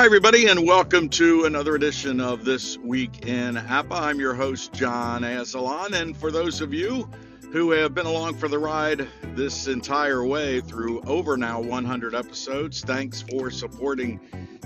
Hi, everybody, and welcome to another edition of This Week in APBA. I'm your host, John Asselon, and for those of you who have been along for the ride this entire way through over now 100 episodes, thanks for supporting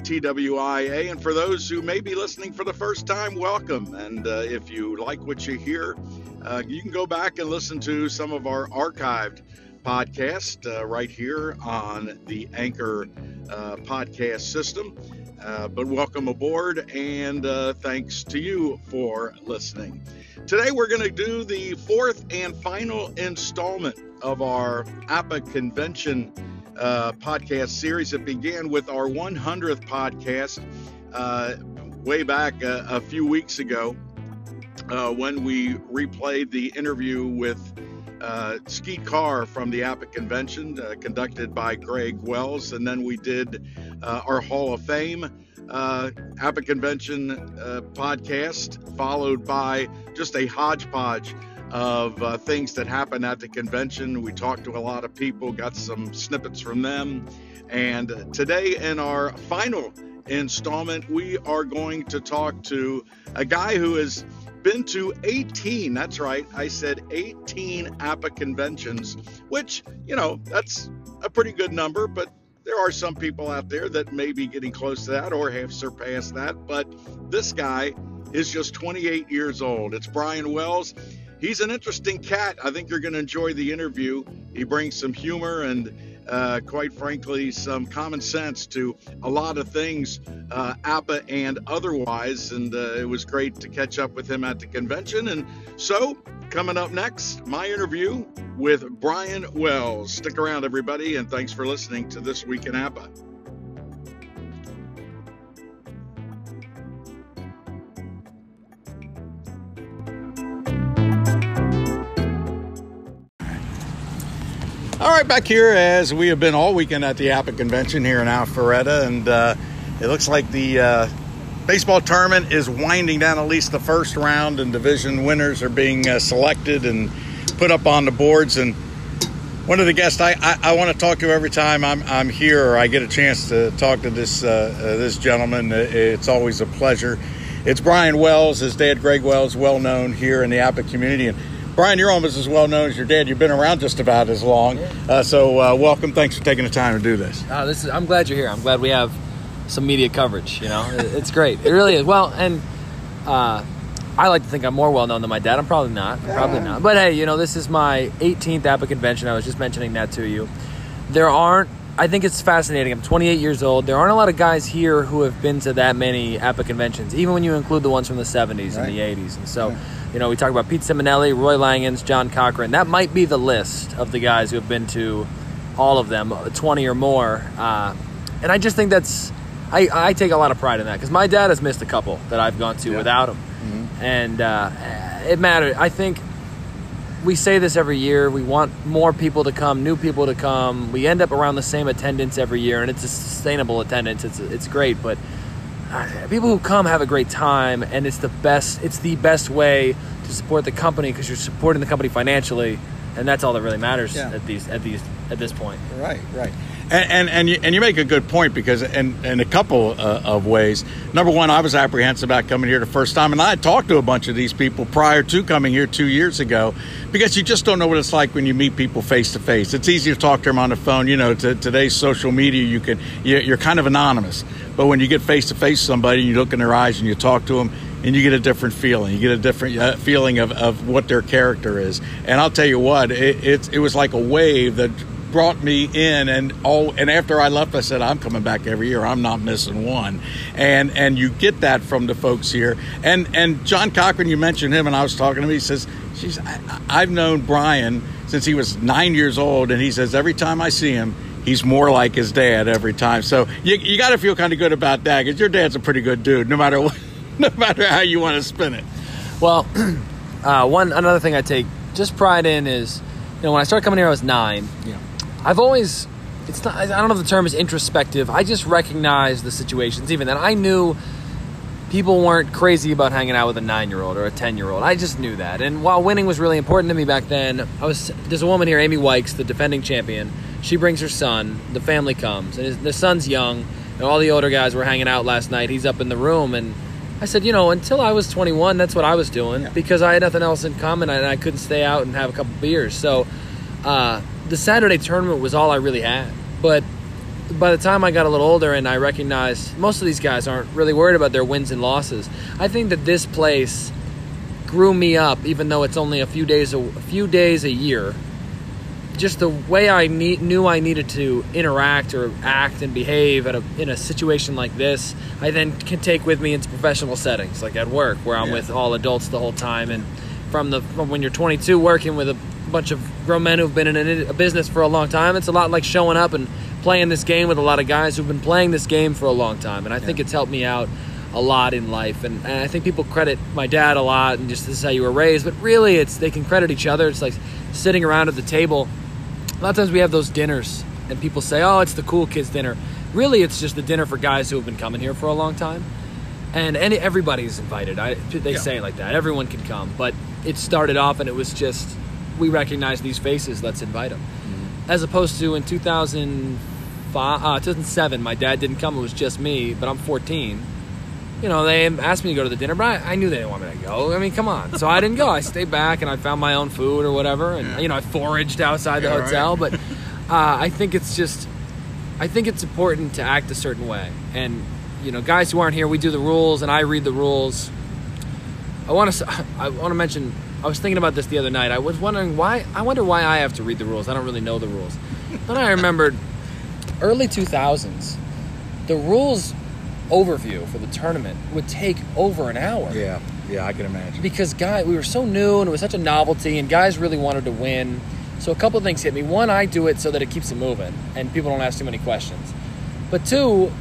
TWIA. And for those who may be listening for the first time, welcome. And uh, if you like what you hear, uh, you can go back and listen to some of our archived podcast uh, right here on the Anchor uh, podcast system. Uh, but welcome aboard and uh, thanks to you for listening. Today we're going to do the fourth and final installment of our APBA convention uh, podcast series. It began with our 100th podcast uh, way back a, a, few weeks ago when we replayed the interview with uh, Skeet Carr from the APBA convention, uh, conducted by Greg Wells. And then we did uh, our Hall of Fame uh, APBA convention uh, podcast, followed by just a hodgepodge of uh, things that happened at the convention. We talked to a lot of people, got some snippets from them. And today, in our final installment, we are going to talk to a guy who is been to 18. That's right. I said 18 APBA conventions, which, you know, that's a pretty good number, but there are some people out there that may be getting close to that or have surpassed that. But this guy is just 28 years old. It's Brian Wells. He's an interesting cat. I think you're going to enjoy the interview. He brings some humor and uh, quite frankly, some common sense to a lot of things, uh, APBA and otherwise. And uh, it was great to catch up with him at the convention. And so, coming up next, my interview with Brian Wells. Stick around, everybody, and thanks for listening to This Week in APBA. All right, back here as we have been all weekend at the APBA convention here in Alpharetta, and uh, it looks like the uh, baseball tournament is winding down at least the first round, and division winners are being uh, selected and put up on the boards. And one of the guests I, I, I want to talk to every time I'm, I'm here or I get a chance to talk to this uh, uh, this gentleman, it's always a pleasure. It's Brian Wells. His dad, Greg Wells, well known here in the APBA community. And Brian, you're almost as well known as your dad. You've been around just about as long. Uh, so, uh, welcome. Thanks for taking the time to do this. Uh, this is, I'm glad you're here. I'm glad we have some media coverage. You know, it's great. It really is. Well, and uh, I like to think I'm more well known than my dad. I'm probably not. Probably not. But hey, you know, this is my 18th APBA convention. I was just mentioning that to you. There aren't. I think it's fascinating. I'm 28 years old. There aren't a lot of guys here who have been to that many APBA conventions, even when you include the ones from the 70s right. and the 80s. And so. You know, we talk about Pete Simonelli, Roy Langens, John Cochran. That might be the list of the guys who have been to all of them, 20 or more. Uh, and I just think that's, I, I take a lot of pride in that because my dad has missed a couple that I've gone to yeah. without him. Mm-hmm. And uh, it mattered. I think we say this every year. We want more people to come, new people to come. We end up around the same attendance every year, and it's a sustainable attendance. It's, it's great, but uh, people who come have a great time and it's the best it's the best way to support the company because you're supporting the company financially and that's all that really matters yeah. at these at these at this point right right and and, and, you, and you make a good point because in, in a couple uh, of ways number one i was apprehensive about coming here the first time and i talked to a bunch of these people prior to coming here two years ago because you just don't know what it's like when you meet people face to face it's easy to talk to them on the phone you know to, today's social media you can you're kind of anonymous but when you get face to face somebody you look in their eyes and you talk to them and you get a different feeling. You get a different uh, feeling of, of what their character is. And I'll tell you what, it, it, it was like a wave that brought me in and all and after I left I said I'm coming back every year. I'm not missing one. And and you get that from the folks here. And and John Cochran you mentioned him and I was talking to him. He says she's I, I've known Brian since he was nine years old and he says every time I see him he's more like his dad every time. So you, you got to feel kind of good about that because your dad's a pretty good dude no matter what no matter how you want to spin it. Well uh, one another thing I take just pride in is you know when I started coming here I was nine. Yeah I've always it's not I don't know if the term is introspective. I just recognize the situations even then. I knew people weren't crazy about hanging out with a 9-year-old or a 10-year-old. I just knew that. And while winning was really important to me back then, I was there's a woman here Amy Wykes, the defending champion. She brings her son, the family comes, and his, the son's young and all the older guys were hanging out last night. He's up in the room, and I said, you know, until I was 21, that's what I was doing Yeah. because I had nothing else in common, and I couldn't stay out and have a couple beers. So uh, the Saturday tournament was all I really had. But by the time I got a little older and I recognized most of these guys aren't really worried about their wins and losses, I think that this place grew me up, even though it's only a few days a, a few days a year. Just the way I need, knew I needed to interact or act and behave at a, in a situation like this, I then can take with me into professional settings, like at work, where I'm Yeah. with all adults the whole time, and from the from when you're 22 working with a bunch of grown men who've been in a, a business for a long time, it's a lot like showing up and playing this game with a lot of guys who've been playing this game for a long time, and I think Yeah. it's helped me out a lot in life, and, and I think people credit my dad a lot, and just this is how you were raised, but really, it's they can credit each other. It's like sitting around at the table. A lot of times we have those dinners, and people say, "Oh, it's the cool kids' dinner." Really, it's just the dinner for guys who have been coming here for a long time, and any everybody's invited. I, they Yeah. say it like that. Everyone can come, but it started off, and it was just we recognize these faces. Let's invite them, as opposed to in 2005, uh, 2007, my dad didn't come. It was just me, but I'm 14 you know, they asked me to go to the dinner, but I, I knew they didn't want me to go. I mean, come on. So I didn't go. I stayed back and I found my own food or whatever, and Yeah. you know, I foraged outside the Yeah, right. hotel. But uh, I think it's just, I think it's important to act a certain way. And you know, guys who aren't here, we do the rules, and I read the rules. I want to, I want to mention. I was thinking about this the other night. I was wondering why. I wonder why I have to read the rules. I don't really know the rules. then I remembered, early two thousands, the rules overview for the tournament would take over an hour Yeah, yeah, I can imagine. because guy we were so new and it was such a novelty and guys really wanted to win so a couple of things hit me one i do it so that it keeps it moving and people don't ask too many questions but two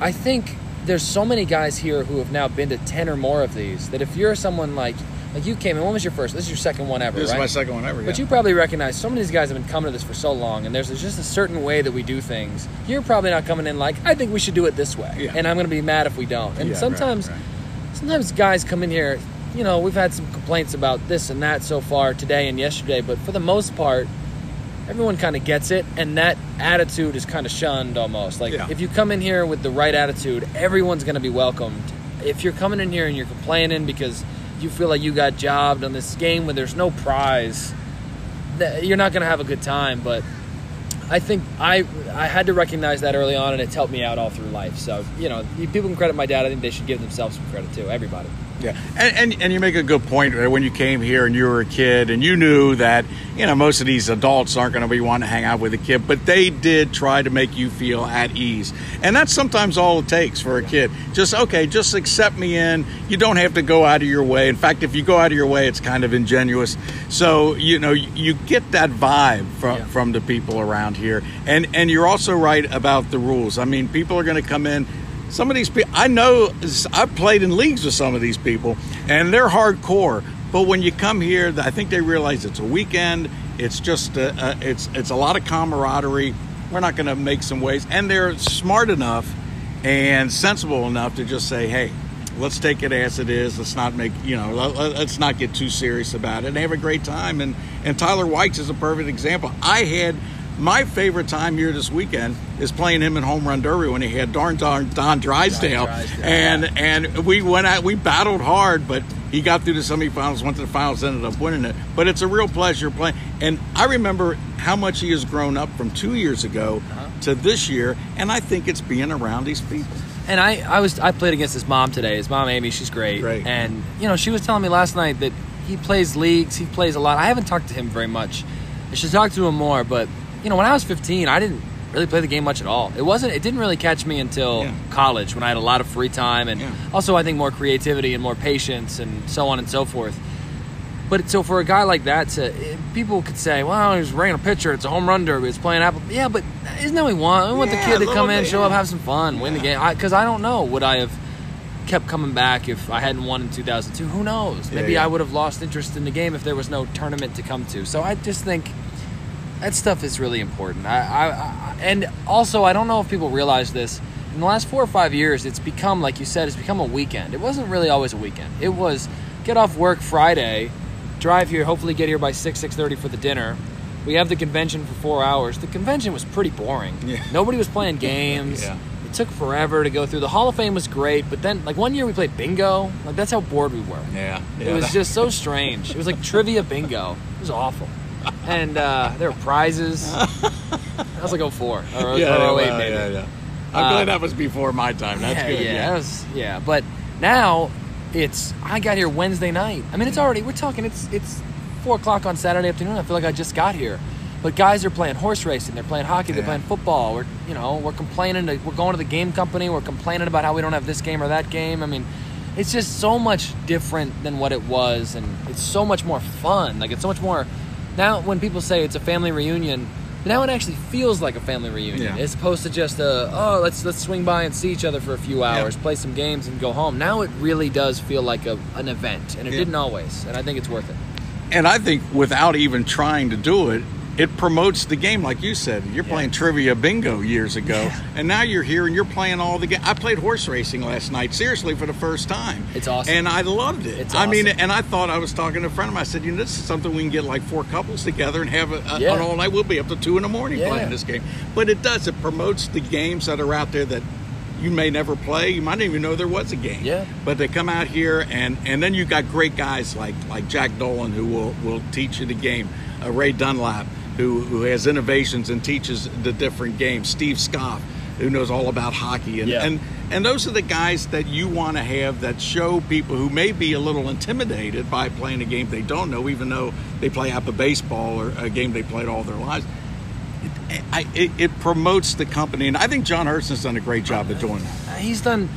i think there's so many guys here who have now been to 10 or more of these that if you're someone like like you came in when was your first this is your second one ever This right is my second one ever. but yeah. you probably recognize so many of these guys have been coming to this for so long, and there's just a certain way that we do things. You're probably not coming in like, I think we should do it this way, Yeah. and I'm going to be mad if we don't. And Yeah, right, sometimes, right. sometimes guys come in here. You know, we've had some complaints about this and that so far today and yesterday, but for the most part, everyone kind of gets it, and that attitude is kind of shunned almost. Like if you come in here with the right attitude, everyone's going to be welcomed. If you're coming in here and you're complaining because you feel like you got jobbed on this game when there's no prize, you're not going to have a good time. But I think I I had to recognize that early on, and it's helped me out all through life. So you know, people can credit my dad. I think they should give themselves some credit too. Everybody. Yeah, and, and and you make a good point when you came here and you were a kid and you knew that you know most of these adults aren't going to be wanting to hang out with a kid, but they did try to make you feel at ease, and that's sometimes all it takes for a kid. Just okay, just accept me in. You don't have to go out of your way. In fact, if you go out of your way, it's kind of ingenuous. So you know you, you get that vibe from Yeah. from the people around here, and and you're also right about the rules. I mean, people are going to come in. Some of these people, I know, I've played in leagues with some of these people, and they're hardcore. But when you come here, I think they realize it's a weekend. It's just, a, a, it's it's a lot of camaraderie. We're not going to make some waves, and they're smart enough and sensible enough to just say, "Hey, let's take it as it is. Let's not make you know, let, let's not get too serious about it, and have a great time." And and Tyler White's is a perfect example. I had my favorite time here this weekend is playing him in home run derby when he had darn Don, Don Drysdale, Don Drysdale, and and we went out, we battled hard, but he got through the semifinals, went to the finals, ended up winning it. But it's a real pleasure playing, and I remember how much he has grown up from two years ago Uh-huh. to this year, and I think it's being around these people. And I, I was I played against his mom today. His mom Amy, she's great. Great. And you know, she was telling me last night that he plays leagues, he plays a lot. I haven't talked to him very much. I should talk to him more, but you know, when I was 15, I didn't really play the game much at all. It wasn't it didn't really catch me until Yeah. college when I had a lot of free time and Yeah. also I think more creativity and more patience and so on and so forth. But so for a guy like that to eh, people could say, well, he's running a pitcher, it's a home run derby, it's playing APBA. Yeah, but isn't that what we want? We want Yeah, the kid to come in, bit, show up, have some fun, win the game. Because I, don't know, would I have kept coming back if I hadn't won in 2002? Who knows? Maybe. I would have lost interest in the game if there was no tournament to come to. So I just think that stuff is really important. I, I, I and also I don't know if people realize this. In the last four or five years, it's become like you said, it's become a weekend. It wasn't really always a weekend. It was get off work Friday, drive here, hopefully get here by six six thirty for the dinner. We have the convention for four hours. The convention was pretty boring. Yeah. Nobody was playing games. Yeah. It took forever to go through. The Hall of Fame was great, but then like one year we played bingo. Like that's how bored we were. Yeah, It was just so strange. It was like trivia bingo. It was awful. And uh, there were prizes. That was like 04 or, yeah, or 08 well, maybe. yeah, yeah. I'm Uh, glad that was before my time. That's yeah, good. Yeah, Yeah, was, yeah. But now it's I got here Wednesday night. I mean, it's already we're talking. It's it's four o'clock on Saturday afternoon. I feel like I just got here. But guys are playing horse racing. They're playing hockey. They're Yeah. playing football. We're you know we're complaining. To, we're going to the game company. We're complaining about how we don't have this game or that game. I mean, it's just so much different than what it was, and it's so much more fun. Like it's so much more. Now, when people say it's a family reunion, now it actually feels like a family reunion, Yeah. as opposed to just a oh let's let's swing by and see each other for a few hours, play some games, and go home. Now it really does feel like a, an event, and it Yeah. didn't always, and I think it's worth it. And I think without even trying to do it, it promotes the game, like you said. You're playing trivia bingo years ago, and now you're here and you're playing all the game. I played horse racing last night, seriously, for the first time. It's awesome. and I loved it. It's I mean, and I thought I was talking to a friend of mine. I said, you know, this is something we can get like four couples together and have a, a, Yeah. an all night. We'll be up to two in the morning Yeah. playing this game. But it does. It promotes the games that are out there that. You may never play. You might not even know there was a game. Yeah. But they come out here, and and then you got great guys like like Jack Dolan who will will teach you the game. Uh, Ray Dunlap who who has innovations and teaches the different games. Steve Scoff who knows all about hockey, and Yeah. and and those are the guys that you want to have that show people who may be a little intimidated by playing a game they don't know, even though they play APBA baseball or a game they played all their lives. It, I, it, it promotes the company, and I think John Herson's done a great job of doing that. He's done.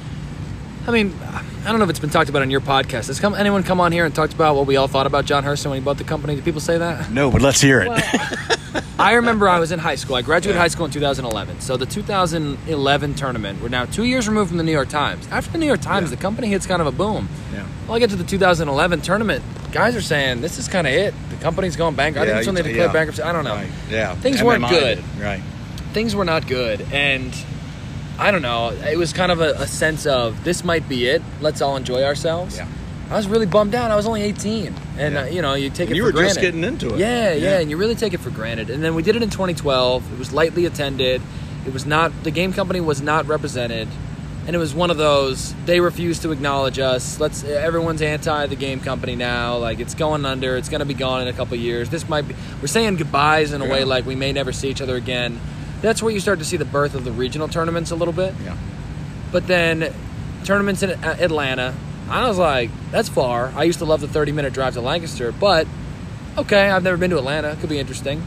I mean, I don't know if it's been talked about on your podcast. Has come, anyone come on here and talked about what we all thought about John Herson when he bought the company? Do people say that? No, but let's hear it. I remember I was in high school. I graduated high school in 2011. So the 2011 tournament, we're now two years removed from the New York Times. After the New York Times, Yeah. the company hits kind of a boom. yeah. Well, I get to the 2011 tournament. Guys are saying this is kind of it. The company's going bankrupt. I think it's when they declared yeah. bankruptcy. I don't know. Right. Yeah. Things weren't good. did. Right. Things were not good, and I don't know. It was kind of a, a sense of this might be it. Let's all enjoy ourselves. Yeah. I was really bummed out. I was only 18, and Yeah. uh, you know, you take And it you for were granted. just getting into it. Yeah, yeah, Yeah. and you really take it for granted. And then we did it in 2012. It was lightly attended. It was not the game company was not represented, and it was one of those they refused to acknowledge us. Let's everyone's anti the game company now. Like it's going under. It's going to be gone in a couple years. This might be we're saying goodbyes in a way like we may never see each other again. That's where you start to see the birth of the regional tournaments a little bit. Yeah. But then tournaments in Atlanta, I was like, that's far. I used to love the 30 minute drive to Lancaster, but okay, I've never been to Atlanta. Could be interesting.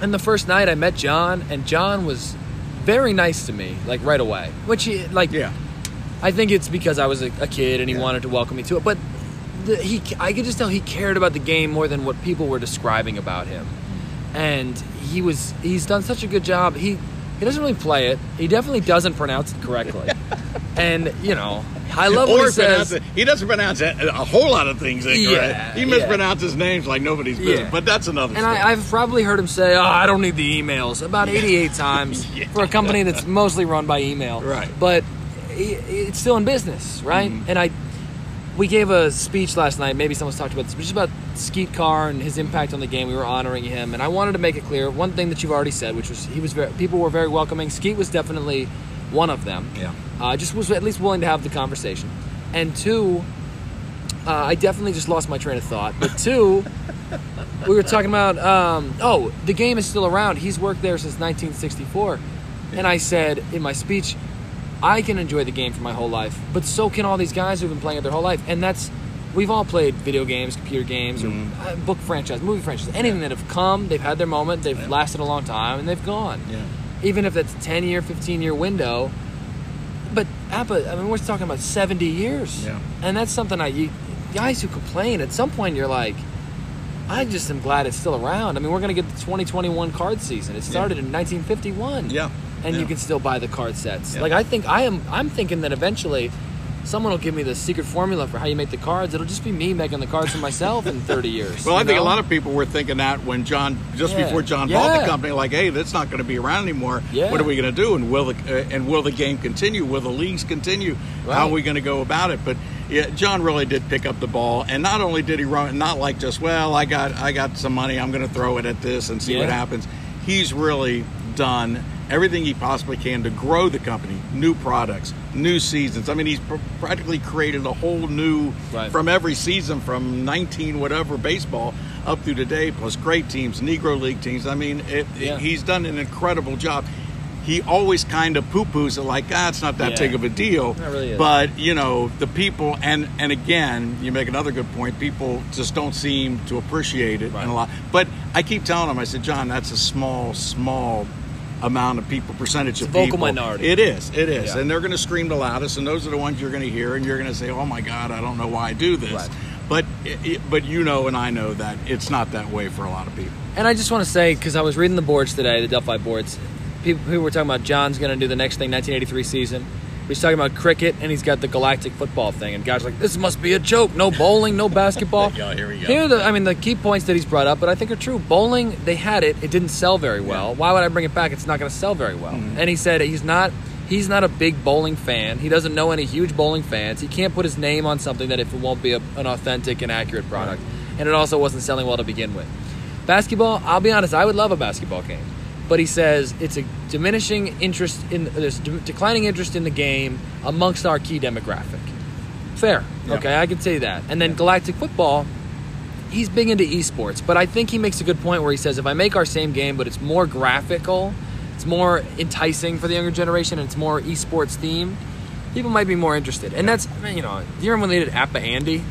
And the first night I met John, and John was very nice to me, like right away. Which, he, like, Yeah. I think it's because I was a, a kid and he Yeah. wanted to welcome me to it. But the, he, I could just tell he cared about the game more than what people were describing about him. And he was, he's done such a good job. He, he doesn't really play it. He definitely doesn't pronounce it correctly. and you know, I love what he says. it. He doesn't pronounce a, a whole lot of things incorrect. Yeah, he yeah. mispronounces names like nobody's business. Yeah. But that's another And story. I, I've probably heard him say, "Oh, I don't need the emails," about 88 times Yeah. for a company that's mostly run by email. Right. But it's still in business, right? Mhm. And I, we gave a speech last night. Maybe someone's talked about this, but just about Skeet Carr and his impact on the game. We were honoring him, and I wanted to make it clear one thing that you've already said, which was he was very, people were very welcoming. Skeet was definitely one of them. Yeah. Uh, just was at least willing to have the conversation. And two, uh, I definitely just lost my train of thought. But two, we were talking about, um, oh, the game is still around. He's worked there since 1964. And I said in my speech, I can enjoy the game for my whole life, but so can all these guys who've been playing it their whole life. And that's, we've all played video games, computer games, or uh, book franchise, movie franchise, anything that have come, they've had their moment, they've Yeah. lasted a long time, and they've gone. Yeah. Even if that's a 10 year, 15 year window. But APBA, I mean, we're talking about 70 years. Yeah. And that's something I, you, guys who complain, at some point you're like, I just am glad it's still around. I mean, we're going to get the 2021 card season. It started in 1951. Yeah. And Yeah. you can still buy the card sets. Yeah. Like I think I am I'm thinking that eventually someone will give me the secret formula for how you make the cards. It'll just be me making the cards for myself in 30 years. Well, I you think a lot of people were thinking that when John, just Yeah. before John bought the company, like, hey, that's not going to be around anymore. Yeah. What are we going to do? And will the uh, and will the game continue? Will the leagues continue? How are we going to go about it? But yeah, John really did pick up the ball, and not only did he run, not like just, well, I got I got some money, I'm going to throw it at this and see what happens. He's really done everything he possibly can to grow the company, new products, new seasons. I mean, he's pr- practically created a whole new Right. from every season from 19 whatever baseball up through today, plus great teams, Negro League teams. I mean, it, Yeah. he's done an incredible job. He always kind of poo-poos it like, ah, it's not that Yeah. big of a deal. Really. But you know, the people, and and again, you make another good point. People just don't seem to appreciate it Right. and a lot. But I keep telling them, I said, John, that's a small, small amount of people, percentage of vocal people. minority. It is, it is, Yeah. and they're going to scream the loudest, and those are the ones you're going to hear, and you're going to say, oh my God, I don't know why I do this. Right. But it- but you know, and I know that it's not that way for a lot of people. And I just want to say, because I was reading the boards today, the Delphi boards, people who were talking about John's going to do the next thing, 1983 season. He's talking about cricket, and he's got the galactic football thing. And guys like, this must be a joke. No bowling, no basketball. Yeah, here we go. Here are the, I mean, the key points that he's brought up, but I think are true. Bowling, they had it. It didn't sell very well. Why would I bring it back? It's not going to sell very well. Mm-hmm. And he said he's not. He's not a big bowling fan. He doesn't know any huge bowling fans. He can't put his name on something that if it won't be a, an authentic and accurate product. And it also wasn't selling well to begin with. Basketball, I'll be honest, I would love a basketball game. But he says it's a diminishing interest in there's de- declining interest in the game amongst our key demographic. Fair. Yeah. Okay, I can say that. And then galactic football, he's big into esports, but I think he makes a good point where he says if I make our same game but it's more graphical, it's more enticing for the younger generation and it's more esports themed, people might be more interested. And that's you know, do you remember when they did APBA Andy?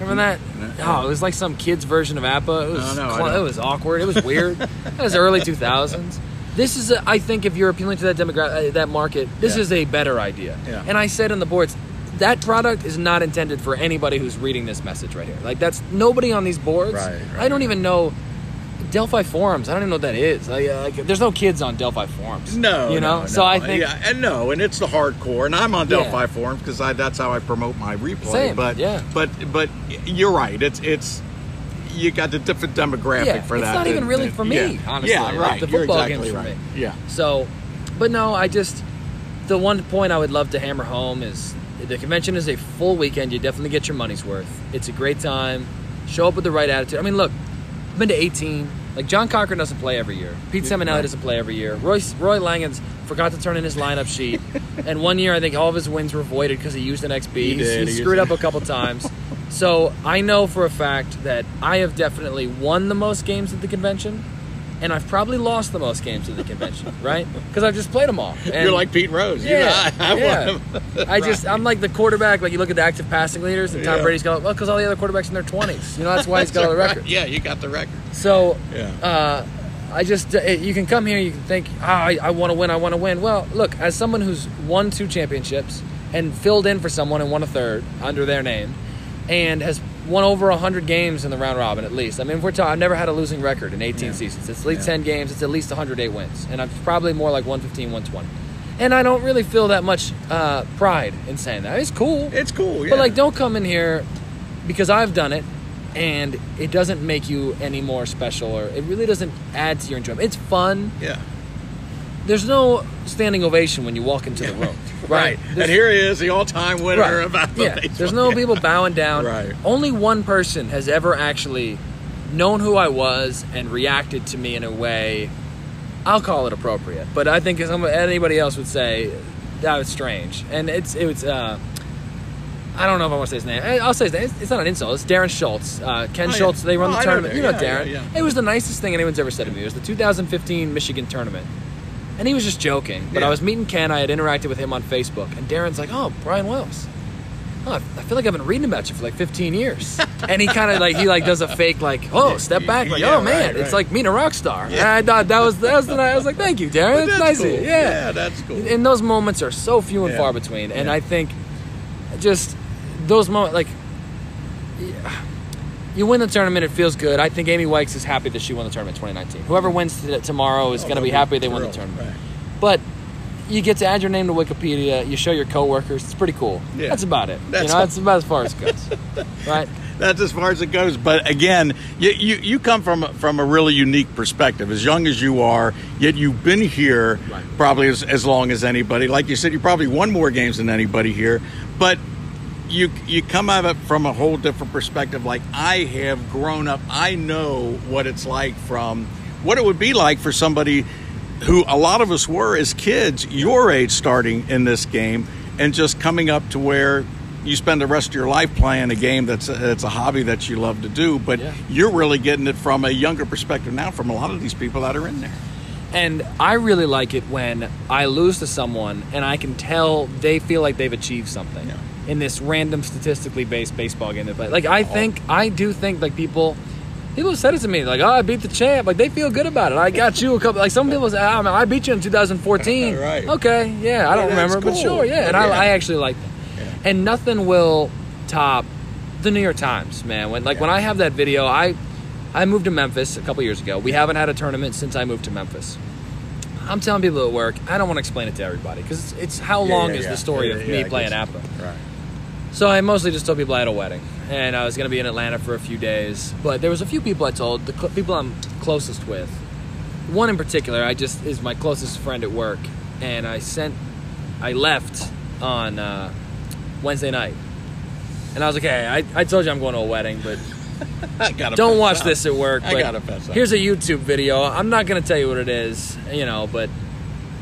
Remember that? No. Oh, it was like some kid's version of APBA. It was No, no, cl- it was awkward. It was weird. it was early 2000s. This is, a, I think, if you're appealing to that demographic, uh, that market, this Yeah. is a better idea. Yeah. And I said on the boards, that product is not intended for anybody who's reading this message right here. Like that's nobody on these boards. Right, right, I don't even know Delphi forums. I don't even know what that is. Like, uh, like, there's no kids on Delphi forums. No, you know. no, so no. I think yeah, and no, and it's the hardcore, and I'm on Yeah. Delphi forums because that's how I promote my replay. Same, but yeah. but but you're right. It's it's you got the different demographic Yeah, for it's that. It's not even really for me, yeah. honestly. Yeah, Like, right. the You're football exactly game's for me. Yeah. So, but no, I just the one point I would love to hammer home is the convention is a full weekend. You definitely get your money's worth. It's a great time. Show up with the right attitude. I mean, look, I've been to 18. Like John Cochran doesn't play every year. Pete Seminelli doesn't play every year. Roy Roy Langens forgot to turn in his lineup sheet, and one year I think all of his wins were voided because he used an XB. He did. he He screwed up a couple times. So I know for a fact that I have definitely won the most games at the convention, and I've probably lost the most games at the convention, right? Because I've just played them all. And You're like Pete Rose. You yeah, know, I, I yeah. I just I'm like the quarterback. Like you look at the active passing leaders, and Tom Yeah. Brady's got well because all the other quarterbacks in their 20s. You know that's why he's got all the Right. records. Yeah, you got the record. So Yeah. uh, I just uh, you can come here, you can think, ah, I, I want to win, I want to win. Well, look, as someone who's won two championships and filled in for someone and won a third under their name, and has won over hundred games in the round robin at least. I mean, we're talking, I've never had a losing record in 18 Yeah. seasons. It's at least Yeah. 10 games. It's at least 108 wins, and I'm probably more like 115, 120. And I don't really feel that much uh, pride in saying that. It's cool. It's cool. Yeah. But like, don't come in here because I've done it, and it doesn't make you any more special, or it really doesn't add to your enjoyment. It's fun. Yeah. There's no standing ovation when you walk into the room, right? Right. And here he is, the all-time winner right. about the yeah. baseball. There's no Yeah. people bowing down. Right. Only one person has ever actually known who I was and reacted to me in a way. I'll call it appropriate, but I think anybody else would say that was strange, and it's it was. Uh, I don't know if I want to say his name. Eh, I'll say his name. It's, not an insult. It's Darren Schultz. Uh, Ken Oh, yeah. Schultz. They run Oh, the I know tournament. Darren. You know Yeah, Darren. It was the nicest thing anyone's ever said to me. It was the 2015 Michigan tournament. And he was just joking. But Yeah. I was meeting Ken. I had interacted with him on Facebook. And Darren's like, oh, Brian Wells. Oh, I feel like I've been reading about you for like 15 years. and he kind of like, he like does a fake like, oh, step back. Like, Yeah, oh, man, right, it's right. like meeting a rock star. And I thought that was, that was the night. I was like, thank you, Darren. That's, that's nice cool. of you. Yeah, Yeah. that's cool. And those moments are so few and Yeah. far between. And Yeah. I think just those moments, like, yeah, you win the tournament, it feels good. I think Amy Wikes is happy that she won the tournament 2019. Whoever wins t- tomorrow is Oh, going to be happy they won the tournament. Right. But you get to add your name to Wikipedia. You show your coworkers. It's pretty cool. Yeah. That's about it. That's you know, that's about as far as it goes. right? That's as far as it goes. But again, you, you, you come from from a really unique perspective. As young as you are, yet you've been here Right. probably as, as long as anybody. Like you said, you probably won more games than anybody here. But you you come at it from a whole different perspective. Like I have grown up. I know what it's like from what it would be like for somebody who a lot of us were as kids, your age, starting in this game, and just coming up to where you spend the rest of your life playing a game that's a, it's a hobby that you love to do, but Yeah. you're really getting it from a younger perspective now from a lot of these people that are in there. And I really like it when I lose to someone and I can tell they feel like they've achieved something Yeah. In this random statistically based baseball game they play. Like I think I do think like people people have said it to me like oh I beat the champ like they feel good about it. I got you a couple like some people say oh, man, I beat you in 2014. Right. Okay, yeah, I don't Yeah, remember, but sure, yeah. And Yeah. I, I actually like that. And nothing will top the New York Times, man. When like when I have that video, I I moved to Memphis a couple years ago. We haven't had a tournament since I moved to Memphis. I'm telling people at work, I don't want to explain it to everybody because it's, it's how Yeah, long yeah, is yeah. the story Yeah, of yeah, me playing. APBA. Right. So I mostly just told people I had a wedding and I was going to be in Atlanta for a few days. But there was a few people I told, the cl- people I'm closest with. One in particular, I just is my closest friend at work, and I sent, I left on uh, Wednesday night, and I was like, hey, I, I told you I'm going to a wedding, but don't watch up. this at work. I gotta fess up. Here's a YouTube video. I'm not gonna tell you what it is, you know, but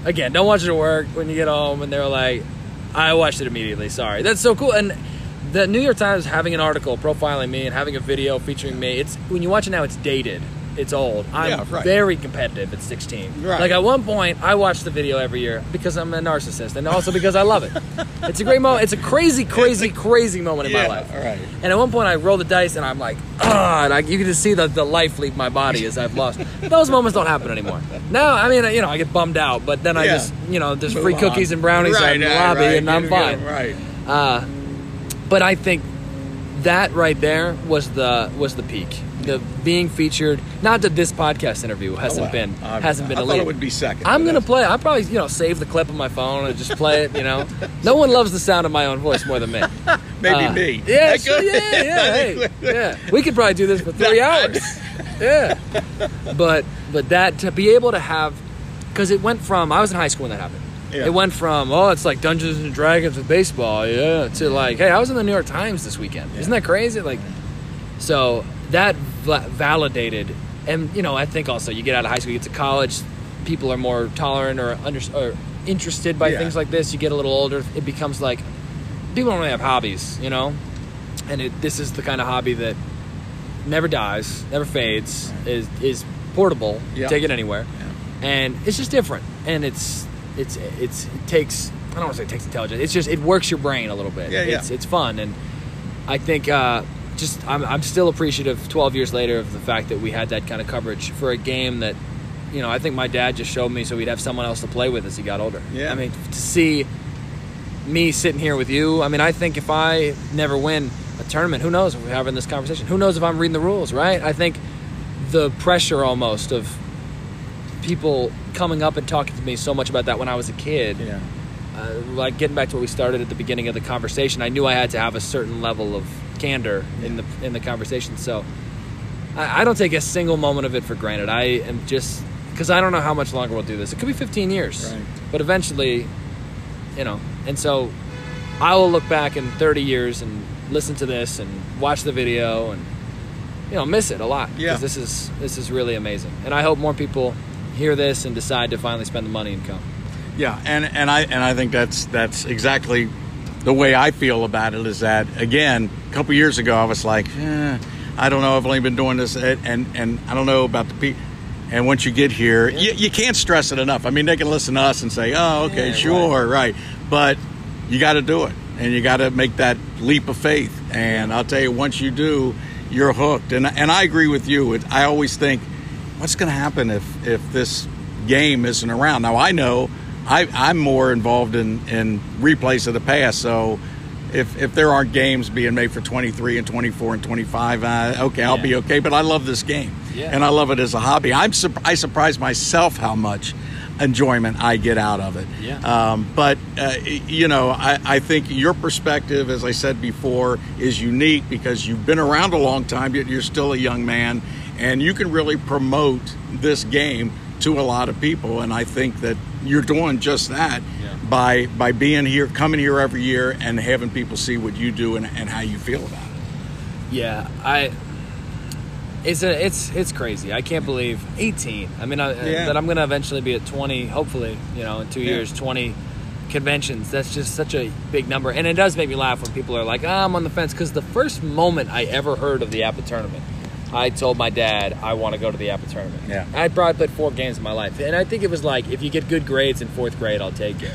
again, don't watch it at work when you get home. And they're like, I watched it immediately. Sorry, that's so cool. And the New York Times having an article profiling me and having a video featuring me. It's when you watch it now, it's dated. It's old. I'm Yeah, right. very competitive at 16. Right. Like at one point, I watched the video every year because I'm a narcissist, and also because I love it. it's a great moment. It's a crazy, crazy, crazy moment in my life. right. And at one point, I roll the dice, and I'm like, ah, and I, you can just see the, the life leave my body as I've lost. Those moments don't happen anymore. Now, I mean, you know, I get bummed out, but then I just, you know, there's Move free on. cookies and brownies Right, in the lobby, and I'm fine. Right. Uh, but I think that right there was the was the peak. The being featured. Not that this podcast interview hasn't Oh, been hasn't been I a thought it would be second, I'm gonna play. I probably you know save the clip on my phone and just play it. You know, no one loves the sound of my own voice more than me. Maybe Uh, me. Yeah, sure, yeah, yeah, hey, yeah. We could probably do this for three hours. Yeah, but but that to be able to have, because it went from I was in high school when that happened. Yeah. It went from oh it's like Dungeons and Dragons with baseball, yeah, to like hey I was in the New York Times this weekend. Isn't that crazy? Like, so that validated, and you know I think also you get out of high school, you get to college, people are more tolerant or under or interested by Yeah. things like this. You get a little older, it becomes like people don't really have hobbies, you know, and it, this is the kind of hobby that never dies, never fades, is is portable. Yeah. Take it anywhere, Yeah. and it's just different. And it's it's it's it takes I don't want to say it takes intelligence. It's just it works your brain a little bit. Yeah, yeah. It's it's fun, and I think uh, just I'm I'm still appreciative 12 years later of the fact that we had that kind of coverage for a game that. You know, I think my dad just showed me so we'd have someone else to play with as he got older. Yeah. I mean, to see me sitting here with you. I mean, I think if I never win a tournament, who knows if we're having this conversation? Who knows if I'm reading the rules, right? I think the pressure almost of people coming up and talking to me so much about that when I was a kid, Yeah. uh, like getting back to what we started at the beginning of the conversation, I knew I had to have a certain level of candor in the in the conversation. So I, I don't take a single moment of it for granted. I am just because I don't know how much longer we'll do this. It could be 15 years, Right. but eventually, you know. And so I will look back in 30 years and listen to this and watch the video and you know miss it a lot Yeah. this is this is really amazing. And I hope more people hear this and decide to finally spend the money and come. Yeah, and and I and I think that's that's exactly the way I feel about it. Is that again? A couple years ago, I was like, eh, I don't know. I've only been doing this, and and, and I don't know about the people. And once you get here, you, you can't stress it enough. I mean, they can listen to us and say, "Oh, okay, Yeah, sure, right. But you got to do it, and you got to make that leap of faith. And I'll tell you, once you do, you're hooked. And and I agree with you. It, I always think, what's going to happen if if this game isn't around? Now I know I, I'm more involved in in replays of the past, so. If, if there aren't games being made for 23 and 24 and 25, uh, okay, I'll Yeah. be okay. But I love this game, Yeah. and I love it as a hobby. I'm sur- I surprise myself how much enjoyment I get out of it. Yeah. Um, but uh, you know, I, I think your perspective, as I said before, is unique because you've been around a long time. Yet you're still a young man, and you can really promote this game to a lot of people. And I think that you're doing just that Yeah. by by being here, coming here every year, and having people see what you do and, and how you feel about it. Yeah, I It's a, it's it's crazy. I can't believe 18. I mean, I, Yeah. that I'm going to eventually be at 20. Hopefully, you know, in two Yeah. years, 20 conventions. That's just such a big number, and it does make me laugh when people are like, ah, "I'm on the fence." Because the first moment I ever heard of the APBA tournament, I told my dad I want to go to the APBA tournament. Yeah. I probably played four games in my life, and I think it was like, if you get good grades in fourth grade, I'll take it.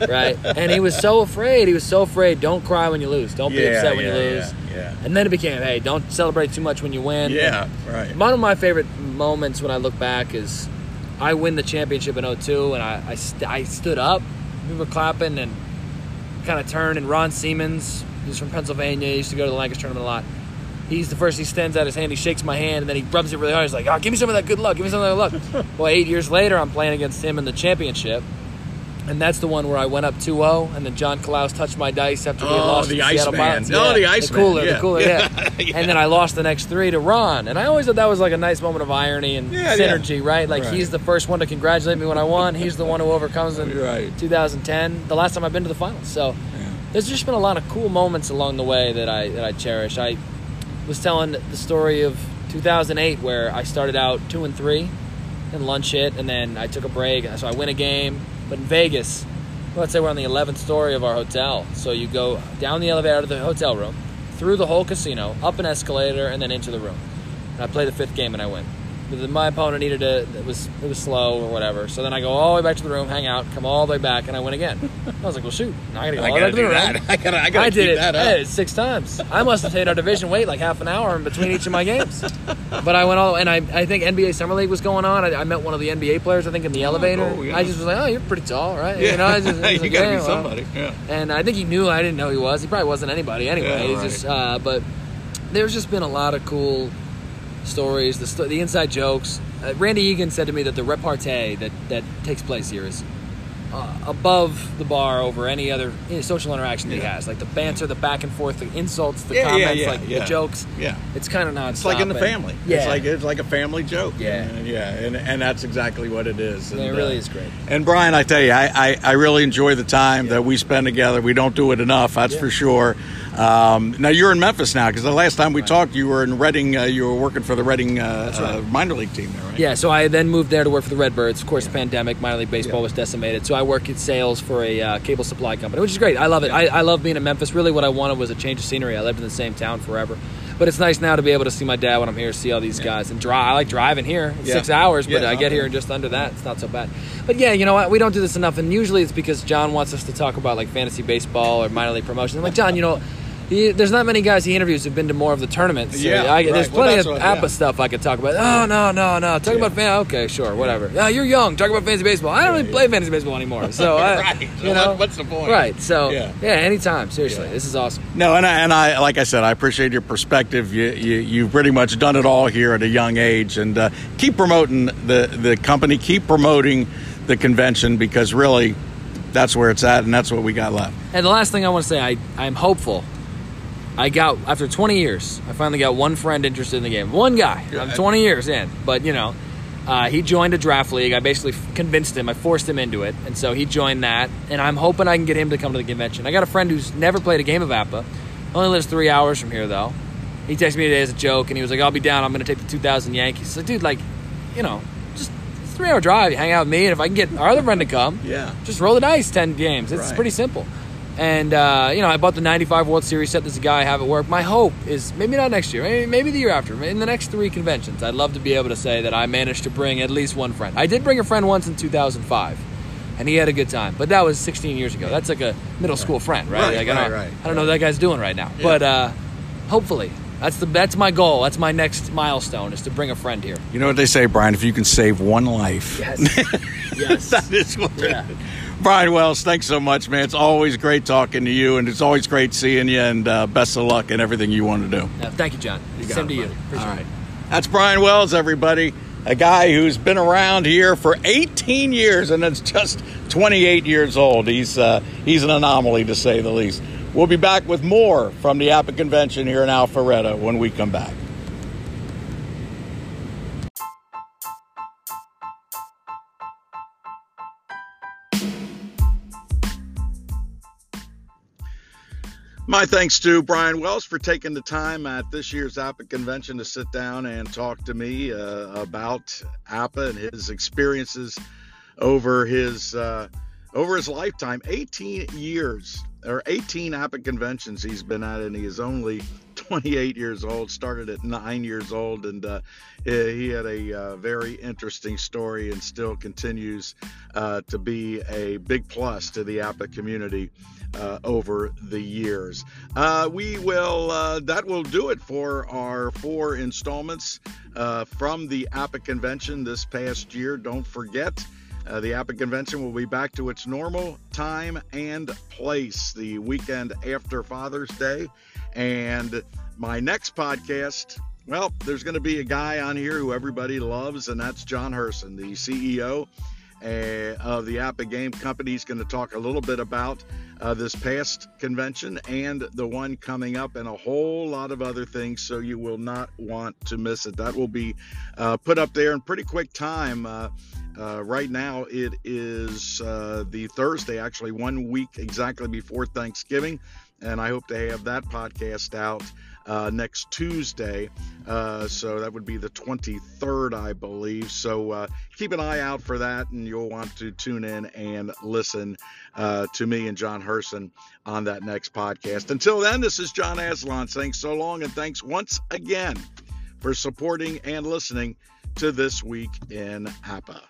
right? And he was so afraid. He was so afraid. Don't cry when you lose. Don't be Yeah, upset when yeah, you lose. yeah, yeah. And then it became, hey, don't celebrate too much when you win. Yeah, right. One of my favorite moments when I look back is I win the championship in 02 and I, I, st- I stood up. We were clapping and kind of turned. And Ron Siemens, who's from Pennsylvania, he used to go to the Lancaster tournament a lot. He's the first, he extends out his hand, he shakes my hand, and then he rubs it really hard. He's like, oh, give me some of that good luck, give me some of that luck. well, eight years later, I'm playing against him in the championship. And that's the one where I went up 2-0, and then John Klaus touched my dice after we had Oh, lost the Seattle Iceman. Pilots. Oh, the Iceman, cooler, yeah. the cooler, yeah. Yeah. And then I lost the next three to Ron, and I always thought that was like a nice moment of irony and Yeah, yeah. synergy, right? Like Right. he's the first one to congratulate me when I won. He's the one who overcomes in Right. 2010, the last time I've been to the finals. So there's just been a lot of cool moments along the way that I that I cherish. I was telling the story of 2008 where I started out two and three, and lunch it, and then I took a break, so I win a game. But in Vegas, let's say we're on the 11th story of our hotel, so you go down the elevator of the hotel room, through the whole casino, up an escalator, and then into the room. And I play the fifth game and I win. My opponent needed to it was it was slow or whatever. So then I go all the way back to the room, hang out, come all the way back, and I win again. I was like, well, shoot, now I gotta go I all the way gotta the do room. that. I gotta, I gotta I did it that hey, up. six times. I must have stayed our division wait like half an hour in between each of my games. But I went all, and I, I think NBA Summer League was going on. I, I met one of the NBA players, I think, in the elevator. cool, yeah. I just was like, oh, you're pretty tall, right? Yeah. You know, I just, I you like, gotta yeah, be well. somebody. Yeah. And I think he knew I didn't know he was. He probably wasn't anybody anyway. Yeah, He's right. just, uh, but there's just been a lot of cool stories, the the inside jokes. Uh, Randy Egan said to me that the repartee that that takes place here is uh, above the bar over any other social interaction that he has. Like the banter, the back and forth, the insults, the Yeah, comments, yeah, like the jokes. Yeah. It's kind of not. It's like in the family. Yeah, It's like it's like a family joke. Yeah. And, yeah, and, and that's exactly what it is. And, it really uh, is great. And Brian, I tell you, I, I, I really enjoy the time that we spend together. We don't do it enough, that's for sure. Um, now you're in Memphis now because the last time we talked, you were in Reading. Uh, you were working for the Reading uh, right. uh, minor league team there, right? Yeah, so I then moved there to work for the Redbirds. Of course, the pandemic, minor league baseball was decimated. So I work in sales for a uh, cable supply company, which is great. I love it. I, I love being in Memphis. Really, what I wanted was a change of scenery. I lived in the same town forever. But it's nice now to be able to see my dad when I'm here, see all these guys, and drive. I like driving here. Yeah. six hours, but Yeah, I get here in just under that. It's not so bad. But yeah, you know what? We don't do this enough, and usually it's because John wants us to talk about like fantasy baseball or minor league promotion. I'm like, John, you know. He, there's not many guys he interviews who've been to more of the tournaments. So Yeah, I, there's right. Well, plenty that's of what- APBA yeah. stuff I could talk about. Oh no, no, no. Talk Yeah. about fan. Okay, sure, whatever. Yeah, you're young. Talk about fantasy baseball. I don't really play fantasy baseball anymore. So I, Right. you So know, what's the point? Right. So Yeah. yeah, anytime. Seriously, this is awesome. No, and I, and I, like I said, I appreciate your perspective. You, you, you've pretty much done it all here at a young age, and uh, keep promoting the the company, keep promoting the convention because really, that's where it's at, and that's what we got left. And the last thing I want to say, I I'm hopeful. I got after 20 years, I finally got one friend interested in the game. One guy. I'm Yeah. 20 years in, but you know, uh, he joined a draft league. I basically convinced him. I forced him into it, and so he joined that. And I'm hoping I can get him to come to the convention. I got a friend who's never played a game of APBA. Only lives three hours from here, though. He texted me today as a joke, and he was like, "I'll be down. I'm going to take the 2000 Yankees." So, dude, like, you know, just it's a three hour drive. You hang out with me, and if I can get our other friend to come, Yeah. just roll the dice 10 games. It's Right. pretty simple. And, uh, you know, I bought the 95 World Series set. This is a guy I have at work. My hope is maybe not next year, maybe, maybe the year after, in the next three conventions, I'd love to be able to say that I managed to bring at least one friend. I did bring a friend once in 2005, and he had a good time. But that was 16 years ago. That's like a middle school friend, right? Right, Like, I, right, don't, right, I don't know what that guy's doing right now. But uh, hopefully, that's, the, that's my goal. That's my next milestone is to bring a friend here. You know what they say, Brian? If you can save one life, Yes. yes. that is what it Yeah. Brian Wells, thanks so much, man. It's always great talking to you, and it's always great seeing you. And uh, best of luck in everything you want to do. Thank you, John. got Same it, to you. buddy. Appreciate All it. That's Brian Wells, everybody. A guy who's been around here for 18 years and is just 28 years old. He's uh, he's an anomaly to say the least. We'll be back with more from the APBA convention here in Alpharetta when we come back. My thanks to Brian Wells for taking the time at this year's APBA convention to sit down and talk to me uh, about APBA and his experiences over his uh, over his lifetime. 18 years or 18 APBA conventions he's been at, and he is only 28 years old. Started at nine years old, and uh, he had a uh, very interesting story, and still continues uh, to be a big plus to the APBA community uh, over the years. Uh, we will, uh, that will do it for our four installments from the APBA convention this past year. Don't forget. Uh, the APBA convention will be back to its normal time and place the weekend after Father's Day. And my next podcast, well, there's going to be a guy on here who everybody loves, and that's John Herson, the CEO uh, of the APBA Game Company. He's going to talk a little bit about uh, this past convention and the one coming up, and a whole lot of other things. So you will not want to miss it. That will be uh, put up there in pretty quick time. Uh, uh, right now, it is uh, the Thursday, actually, one week exactly before Thanksgiving. And I hope to have that podcast out uh, next Tuesday. Uh, so that would be the 23rd, I believe. So uh, keep an eye out for that, and you'll want to tune in and listen uh, to me and John Herson on that next podcast. Until then, this is John Aslan. saying so long, and thanks once again for supporting and listening to This Week in APBA.